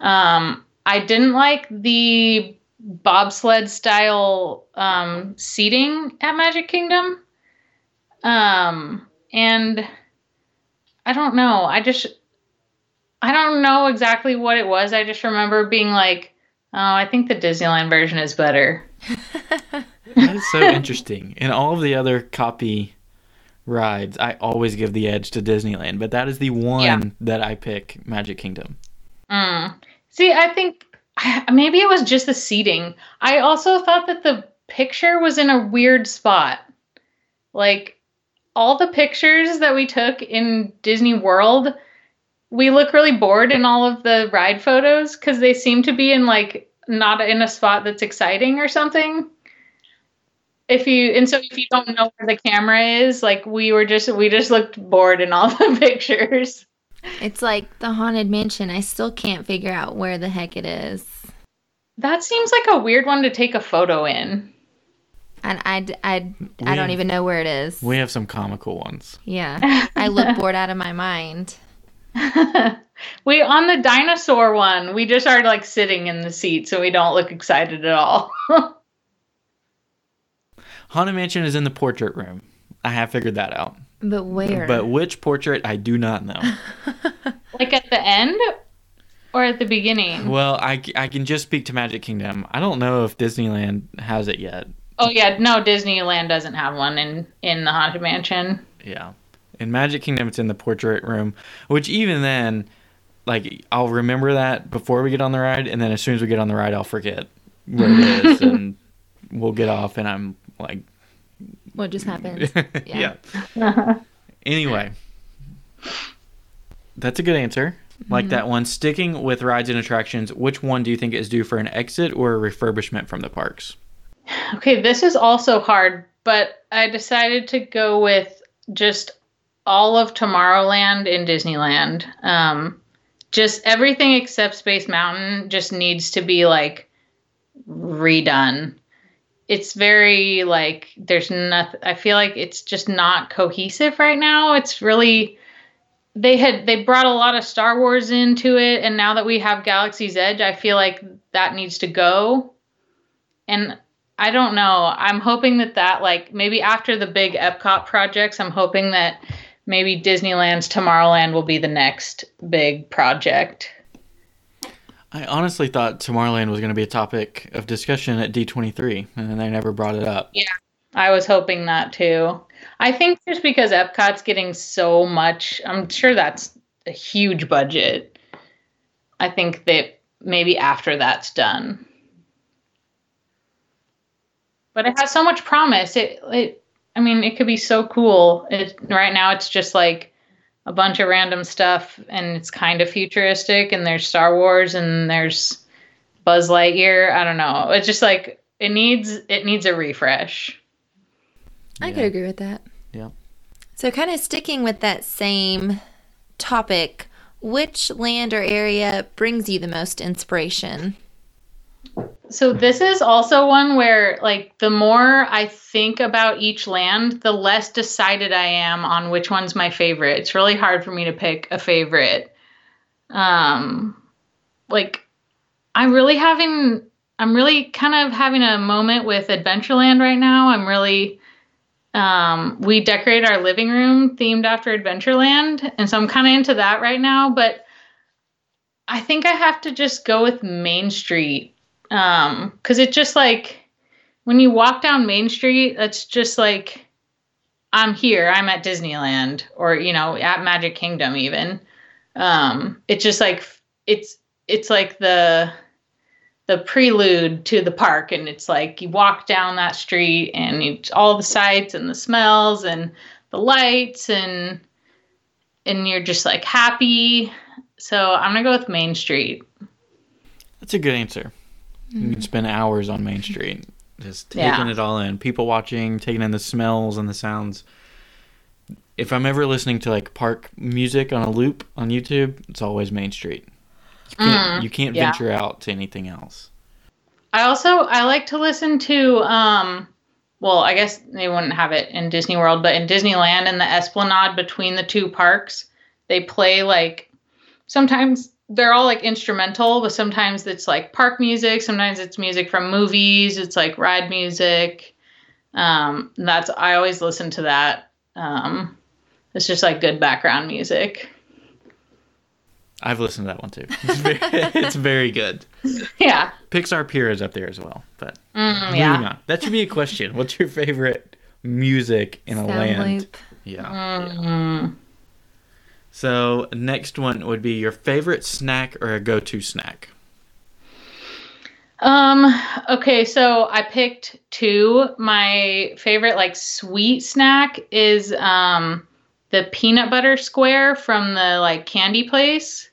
Um, I didn't like the bobsled style um, seating at Magic Kingdom. Um, and I don't know. I just I don't know exactly what it was. I just remember being like, "Oh, I think the Disneyland version is better." that is so interesting. In all of the other copy rides, I always give the edge to Disneyland, but that is the one Yeah. that I pick Magic Kingdom. Mm. See, I think maybe it was just the seating. I also thought that the picture was in a weird spot. Like all the pictures that we took in Disney World, we look really bored in all of the ride photos because they seem to be in like not in a spot that's exciting or something. If you and so if you don't know where the camera is, like we were just we just looked bored in all the pictures. It's like the haunted mansion. I still can't figure out where the heck it is. That seems like a weird one to take a photo in. And I, I, I don't We- even know where it is. We have some comical ones. Yeah. I look bored out of my mind. we on the dinosaur one, we just are like sitting in the seat, so we don't look excited at all. Haunted Mansion is in the portrait room. I have figured that out. But where? But which portrait, I do not know. like at the end or at the beginning. well, I, I can just speak to Magic Kingdom. I don't know if Disneyland has it yet. Oh yeah, no, Disneyland doesn't have one in in the haunted mansion. Yeah. In Magic Kingdom, it's in the portrait room, which even then, like, I'll remember that before we get on the ride, and then as soon as we get on the ride, I'll forget where it is, and we'll get off, and I'm like, what just happened? yeah. anyway, that's a good answer. Like that one. Sticking with rides and attractions, which one do you think is due for an exit or a refurbishment from the parks? Okay, this is also hard, but I decided to go with just all of Tomorrowland in Disneyland. Um, just everything except Space Mountain just needs to be like redone. It's very like there's nothing. I feel like it's just not cohesive right now. It's really they had they brought a lot of Star Wars into it, and now that we have Galaxy's Edge, I feel like that needs to go. And I don't know. I'm hoping that that like maybe after the big Epcot projects, I'm hoping that maybe Disneyland's Tomorrowland will be the next big project. I honestly thought Tomorrowland was going to be a topic of discussion at D23, and then they never brought it up. Yeah, I was hoping that too. I think just because Epcot's getting so much, I'm sure that's a huge budget. I think that maybe after that's done. But it has so much promise. It it I mean, it could be so cool. It right now it's just like a bunch of random stuff and it's kind of futuristic and there's Star Wars and there's Buzz Lightyear. I don't know. It's just like it needs it needs a refresh. I could agree with that. Yeah. So, kind of sticking with that same topic, which land or area brings you the most inspiration? So this is also one where like the more I think about each land, the less decided I am on which one's my favorite. It's really hard for me to pick a favorite. Um like I'm really having I'm really kind of having a moment with Adventureland right now. I'm really um we decorate our living room themed after Adventureland and so I'm kind of into that right now, but I think I have to just go with Main Street um because it just like when you walk down main street that's just like i'm here i'm at disneyland or you know at magic kingdom even. Um it's just like it's it's like the the prelude to the park and it's like you walk down that street and it's all the sights and the smells and the lights and and you're just like happy. So i'm gonna go with main street. That's a good answer. You can spend hours on Main Street just taking Yeah. it all in. People watching, taking in the smells and the sounds. If I'm ever listening to like park music on a loop on YouTube, it's always Main Street. You can't, you can't yeah. venture out to anything else. I also I like to listen to um well, I guess they wouldn't have it in Disney World, but in Disneyland and the Esplanade between the two parks, they play like sometimes they're all like instrumental, but sometimes it's like park music, sometimes it's music from movies, it's like ride music. Um, that's I always listen to that. Um, it's just like good background music. I've listened to that one too. It's very, it's very good. Yeah. Pixar Pier is up there as well. But Mm, moving yeah. on. That should be a question. What's your favorite music in a land? loop. Yeah. Mm. So next one would be your favorite snack or a go-to snack. Um, okay, so I picked two. My favorite like sweet snack is um the peanut butter square from the like candy place.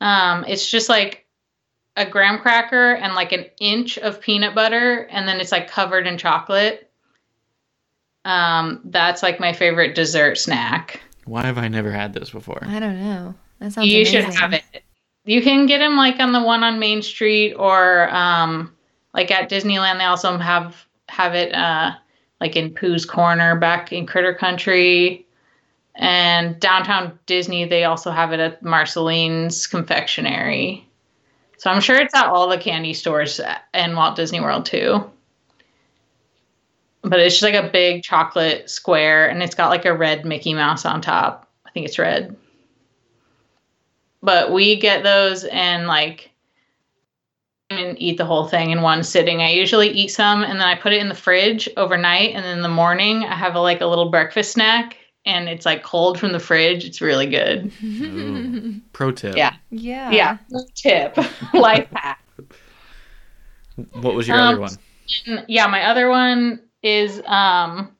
Um, it's just like a graham cracker and like an inch of peanut butter and then it's like covered in chocolate. Um, that's like my favorite dessert snack. Why have I never had this before? I don't know. That sounds you amazing. should have it. You can get them like on the one on Main Street or um, like at Disneyland. They also have have it uh, like in Pooh's Corner back in Critter Country, and downtown Disney. They also have it at Marceline's Confectionery. So I'm sure it's at all the candy stores in Walt Disney World too. But it's just like a big chocolate square, and it's got like a red Mickey Mouse on top. I think it's red but we get those and like and eat the whole thing in one sitting. I usually eat some and then I put it in the fridge overnight and then in the morning I have a, like a little breakfast snack and it's like cold from the fridge. It's really good. Ooh. Pro tip. Yeah. yeah. Yeah. Tip. Life hack. What was your Um, other one? Yeah, my other one is um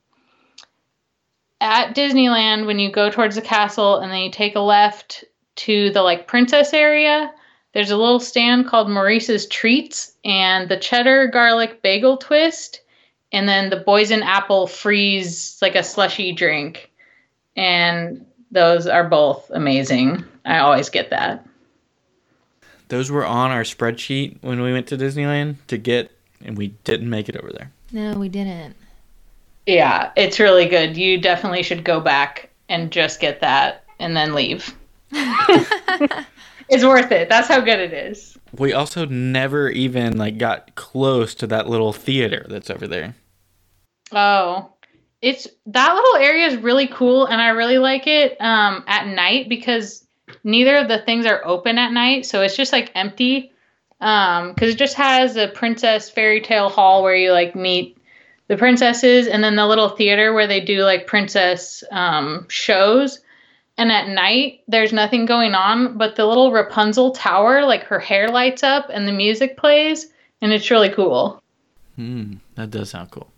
at Disneyland when you go towards the castle and then you take a left to the like princess area, there's a little stand called Maurice's Treats and the cheddar garlic bagel twist and then the poison apple freeze like a slushy drink. And those are both amazing. I always get that. Those were on our spreadsheet when we went to Disneyland to get, and we didn't make it over there. No, we didn't. Yeah, it's really good. You definitely should go back and just get that and then leave. it's worth it. That's how good it is. We also never even like got close to that little theater that's over there. Oh, it's that little area is really cool, and I really like it um, at night because neither of the things are open at night, so it's just like empty. Um, because it just has a princess fairy tale hall where you like meet the princesses, and then the little theater where they do like princess um, shows. And at night, there's nothing going on, but the little Rapunzel tower, like her hair lights up and the music plays, and it's really cool. Hmm, that does sound cool.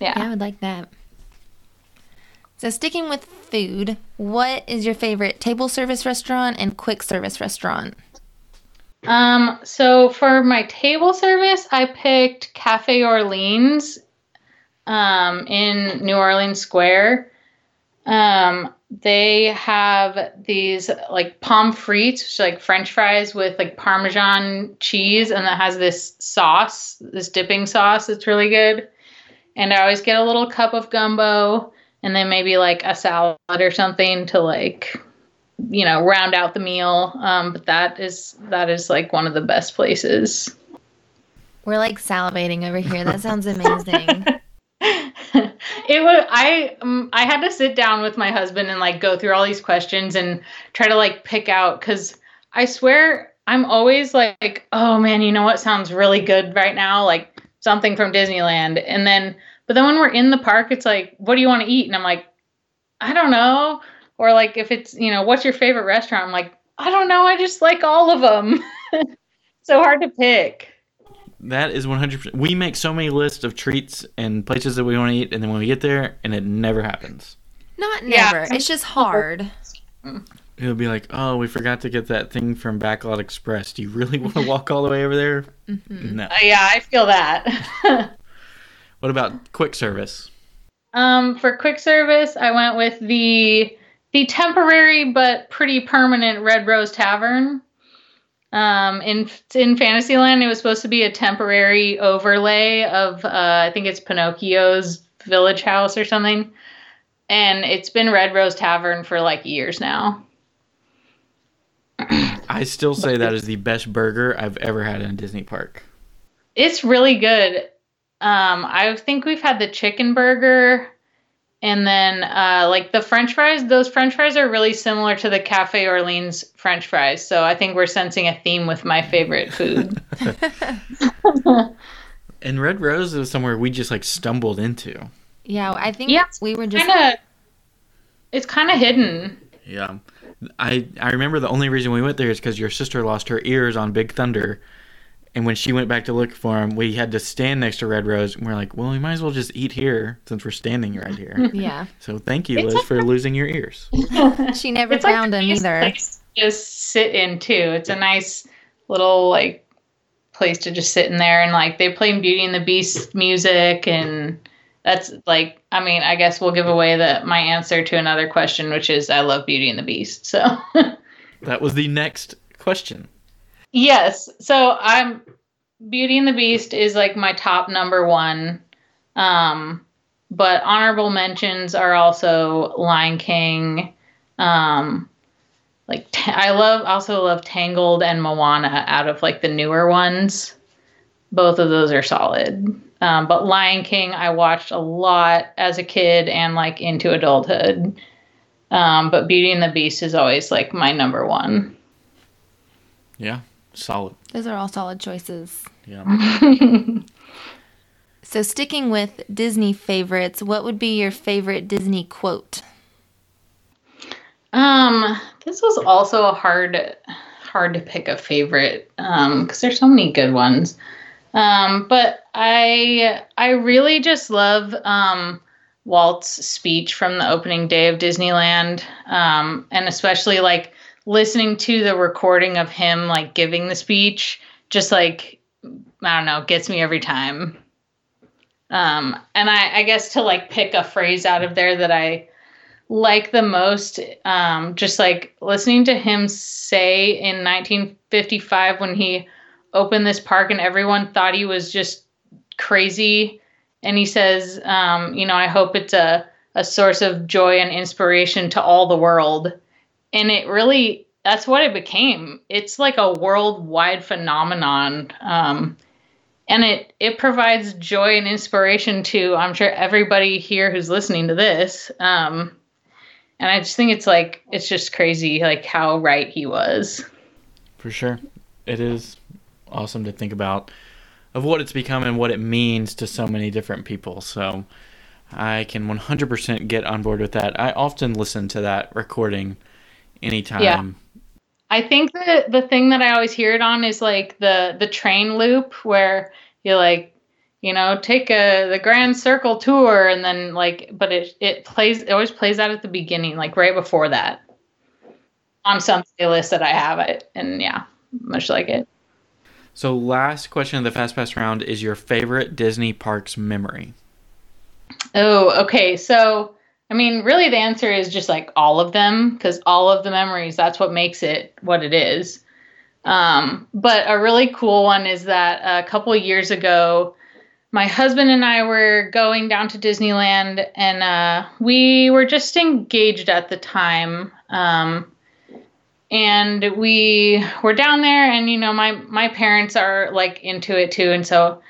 Yeah. Yeah, I would like that. So, sticking with food, what is your favorite table service restaurant and quick service restaurant? Um, so for my table service, I picked Cafe Orleans um, in New Orleans Square. Um, they have these like pommes frites, which like French fries with like Parmesan cheese, and that has this sauce, this dipping sauce. that's really good. And I always get a little cup of gumbo, and then maybe like a salad or something to like you know round out the meal. Um, but that is that is like one of the best places. We're like salivating over here. That sounds amazing. it was i um, i had to sit down with my husband and like go through all these questions and try to like pick out because i swear i'm always like oh man you know what sounds really good right now? Like something from disneyland. And then but then when we're in the park it's like what do you want to eat? And i'm like i don't know or like if it's you know what's your favorite restaurant i'm like i don't know i just like all of them so hard to pick That is 100%. We make so many lists of treats and places that we want to eat, and then when we get there, and it never happens. Not Yeah. never. It's just hard. It'll be like, oh, we forgot to get that thing from Backlot Express. Do you really want to walk all the way over there? No. Uh, yeah i feel that What about quick service? Um, for quick service, I went with the the temporary but pretty permanent Red Rose Tavern. Um, in in Fantasyland, it was supposed to be a temporary overlay of uh, I think it's Pinocchio's Village Haus or something, and it's been Red Rose Tavern for like years now. I still say that is the best burger I've ever had in a Disney park. It's really good. Um, I think we've had the chicken burger and then uh, like the french fries those french fries are really similar to the cafe orleans french fries. So i think we're sensing a theme with my favorite food. And red rose is somewhere we just like stumbled into. Yeah i think yeah, we were just kinda, it's kind of hidden. Yeah. I i remember the only reason we went there is because your sister lost her ears on big thunder and when she went back to look for him, we had to stand next to Red Rose. And we're like, well, we might as well just eat here since we're standing right here. Yeah. So thank you, Liz, for losing your ears. she never it's found like them either. just sit in too. It's a nice little like place to just sit in there and like they play Beauty and the Beast music and that's like I mean I guess we'll give away the my answer to another question which is I love Beauty and the Beast. So that was the next question. Yes. So I'm Beauty and the Beast is like my top number one. Um, but honorable mentions are also Lion King. Um, like I love also love Tangled and Moana out of like the newer ones. Both of those are solid. Um, but Lion King I watched a lot as a kid and like into adulthood. Um, but Beauty and the Beast is always like my number one. Yeah, solid. Those are all solid choices. Yeah. so sticking with Disney favorites, what would be your favorite Disney quote? Um, this was also a hard hard to pick a favorite um because there's so many good ones. Um, but I I really just love um Walt's speech from the opening day of Disneyland. Um, and especially like listening to the recording of him like giving the speech just like I don't know, gets me every time. Um, and I, I guess to like pick a phrase out of there that I like the most, um, just like listening to him say in 1955 when he opened this park and everyone thought he was just crazy. And he says, um, you know, I hope it's a, a source of joy and inspiration to all the world. And it really, that's what it became. It's like a worldwide phenomenon. Um, and it it provides joy and inspiration to I'm sure everybody here who's listening to this. Um, and I just think it's like it's just crazy like how right he was. For sure, it is awesome to think about of what it's become and what it means to so many different people. So I can 100% get on board with that. I often listen to that recording anytime. Yeah. I think the the thing that I always hear it on is like the the train loop where you like you know take a the grand circle tour and then like but it it plays it always plays out at the beginning like right before that on some playlist that I have it and yeah much like it. So last question of the fast pass round is your favorite Disney parks memory. Oh, okay. So I mean, really, the answer is just like all of them, because all of the memories, that's what makes it what it is. Um, but a really cool one is that a couple years ago, my husband and I were going down to Disneyland, and uh, we were just engaged at the time. Um, and we were down there, and you know, my my parents are like into it too, and so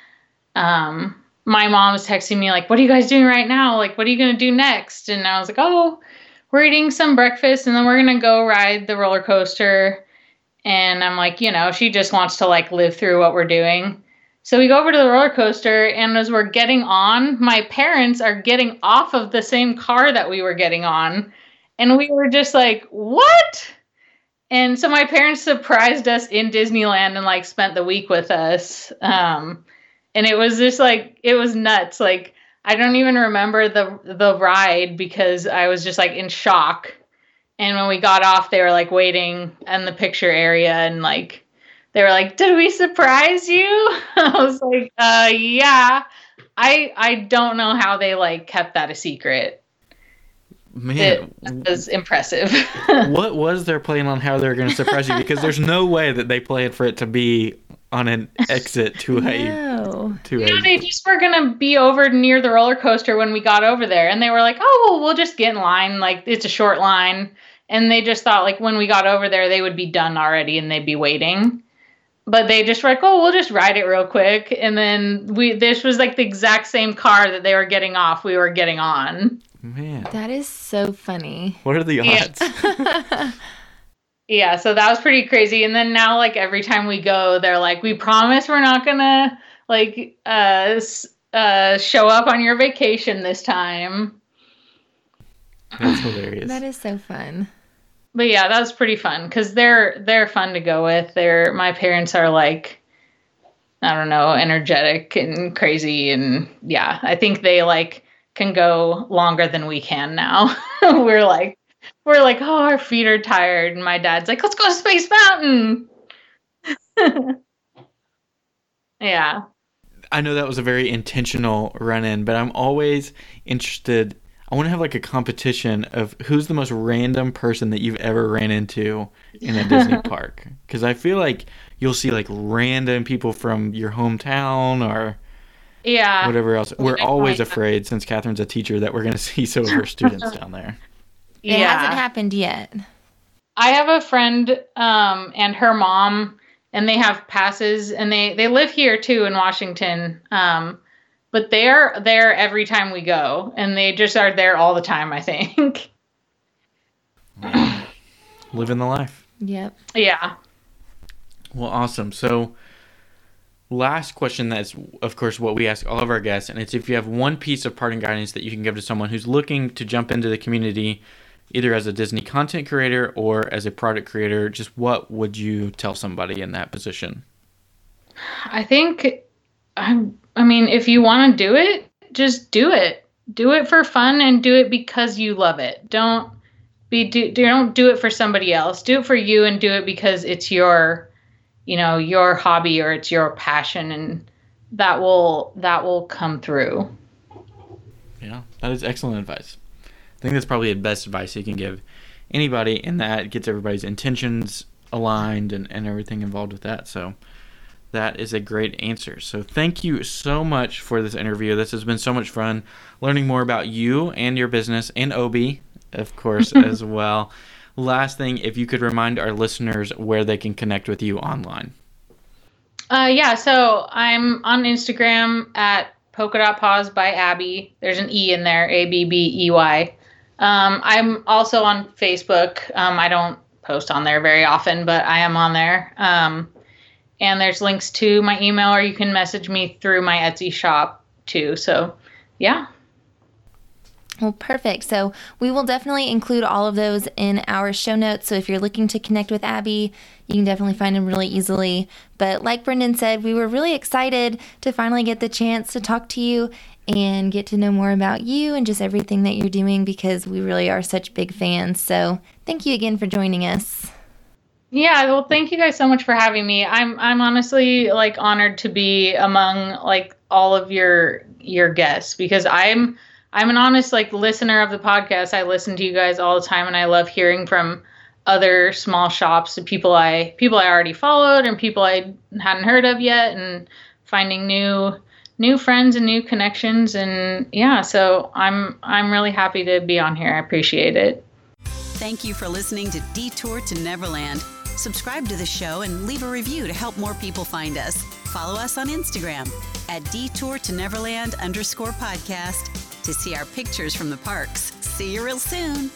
um, my mom was texting me like, "What are you guys doing right now? Like, what are you gonna do next?" And I was like, "Oh, we're eating some breakfast, and then we're gonna go ride the roller coaster." And I'm like, you know, she just wants to like live through what we're doing. So we go over to the roller coaster, and as we're getting on, my parents are getting off of the same car that we were getting on, and we were just like, "What?" And so my parents surprised us in Disneyland and like spent the week with us. Um, and it was just like it was nuts. Like i don't even remember the the ride because i was just like in shock. And when we got off they were like waiting in the picture area and like they were like did we surprise you? I was like uh yeah. I i don't know how they like kept that a secret. Man, it was impressive. what was their plan on how they're going to surprise you? Because there's no way that they planned for it to be on an exit to a No. to You know, a. they just were gonna be over near the roller coaster when we got over there, and they were like, "Oh, well, we'll just get in line. Like it's a short line." And they just thought like when we got over there, they would be done already and they'd be waiting. But they just were like, "Oh, we'll just ride it real quick." And then we this was like the exact same car that they were getting off. We were getting on. Man, That is so funny. what are the odds? Yeah, so that was pretty crazy. And then now, like every time we go, they're like, "We promise we're not gonna like uh s- uh show up on your vacation this time." That's hilarious. That is so fun. but yeah, that was pretty fun because they're they're fun to go with. They're my parents are like, I don't know, energetic and crazy, and yeah, I think they like can go longer than we can now. we're like, we're like, oh, our feet are tired, and my dad's like, let's go to Space Mountain. yeah, I know that was a very intentional run in, but I'm always interested. I want to have like a competition of who's the most random person that you've ever ran into in a Disney park. Because I feel like you'll see like random people from your hometown or yeah. whatever else. We're always afraid, since Catherine's a teacher, that we're going to see some of her students down there. It yeah. hasn't happened yet. I have a friend um, and her mom, and they have passes, and they they live here too in Washington. Um, but they're there every time we go, and they just are there all the time. I think. Living the life. Yep. yeah. Well, awesome. So, last question that's, of course, what we ask all of our guests, and it's if you have one piece of parting guidance that you can give to someone who's looking to jump into the community, either as a Disney content creator or as a product creator, just what would you tell somebody in that position? I think. I I mean, if you want to do it, just do it. Do it for fun and do it because you love it. Don't be do don't do it for somebody else. Do it for you and do it because it's your you know, your hobby or it's your passion and that will that will come through. Yeah, that is excellent advice. I think that's probably the best advice you can give anybody, and that gets everybody's intentions aligned and, and everything involved with that. So that is a great answer. So thank you so much for this interview. This has been so much fun learning more about you and your business and Obi, of course, as well. Last thing, if you could remind our listeners where they can connect with you online. Uh, yeah, so I'm on Instagram at polka dot paws by Abbey. There's an E in there, A B B E Y. Um, I'm also on Facebook. Um, I don't post on there very often, but I am on there. Um, and there's links to my email, or you can message me through my Etsy shop too. So, yeah. Well, perfect. So we will definitely include all of those in our show notes. So if you're looking to connect with Abbey, you can definitely find them really easily. But like Brendan said, we were really excited to finally get the chance to talk to you and get to know more about you and just everything that you're doing because we really are such big fans. So thank you again for joining us. Yeah, well, thank you guys so much for having me. I'm I'm honestly like honored to be among like all of your your guests because I'm I'm an honest like listener of the podcast. I listen to you guys all the time, and I love hearing from other small shops and people I people I already followed and people I hadn't heard of yet, and finding new new friends and new connections. And yeah, so I'm I'm really happy to be on here. I appreciate it. Thank you for listening to Detour to Neverland. Subscribe to the show and leave a review to help more people find us. Follow us on Instagram at Detour to Neverland underscore podcast to see our pictures from the parks. See you real soon.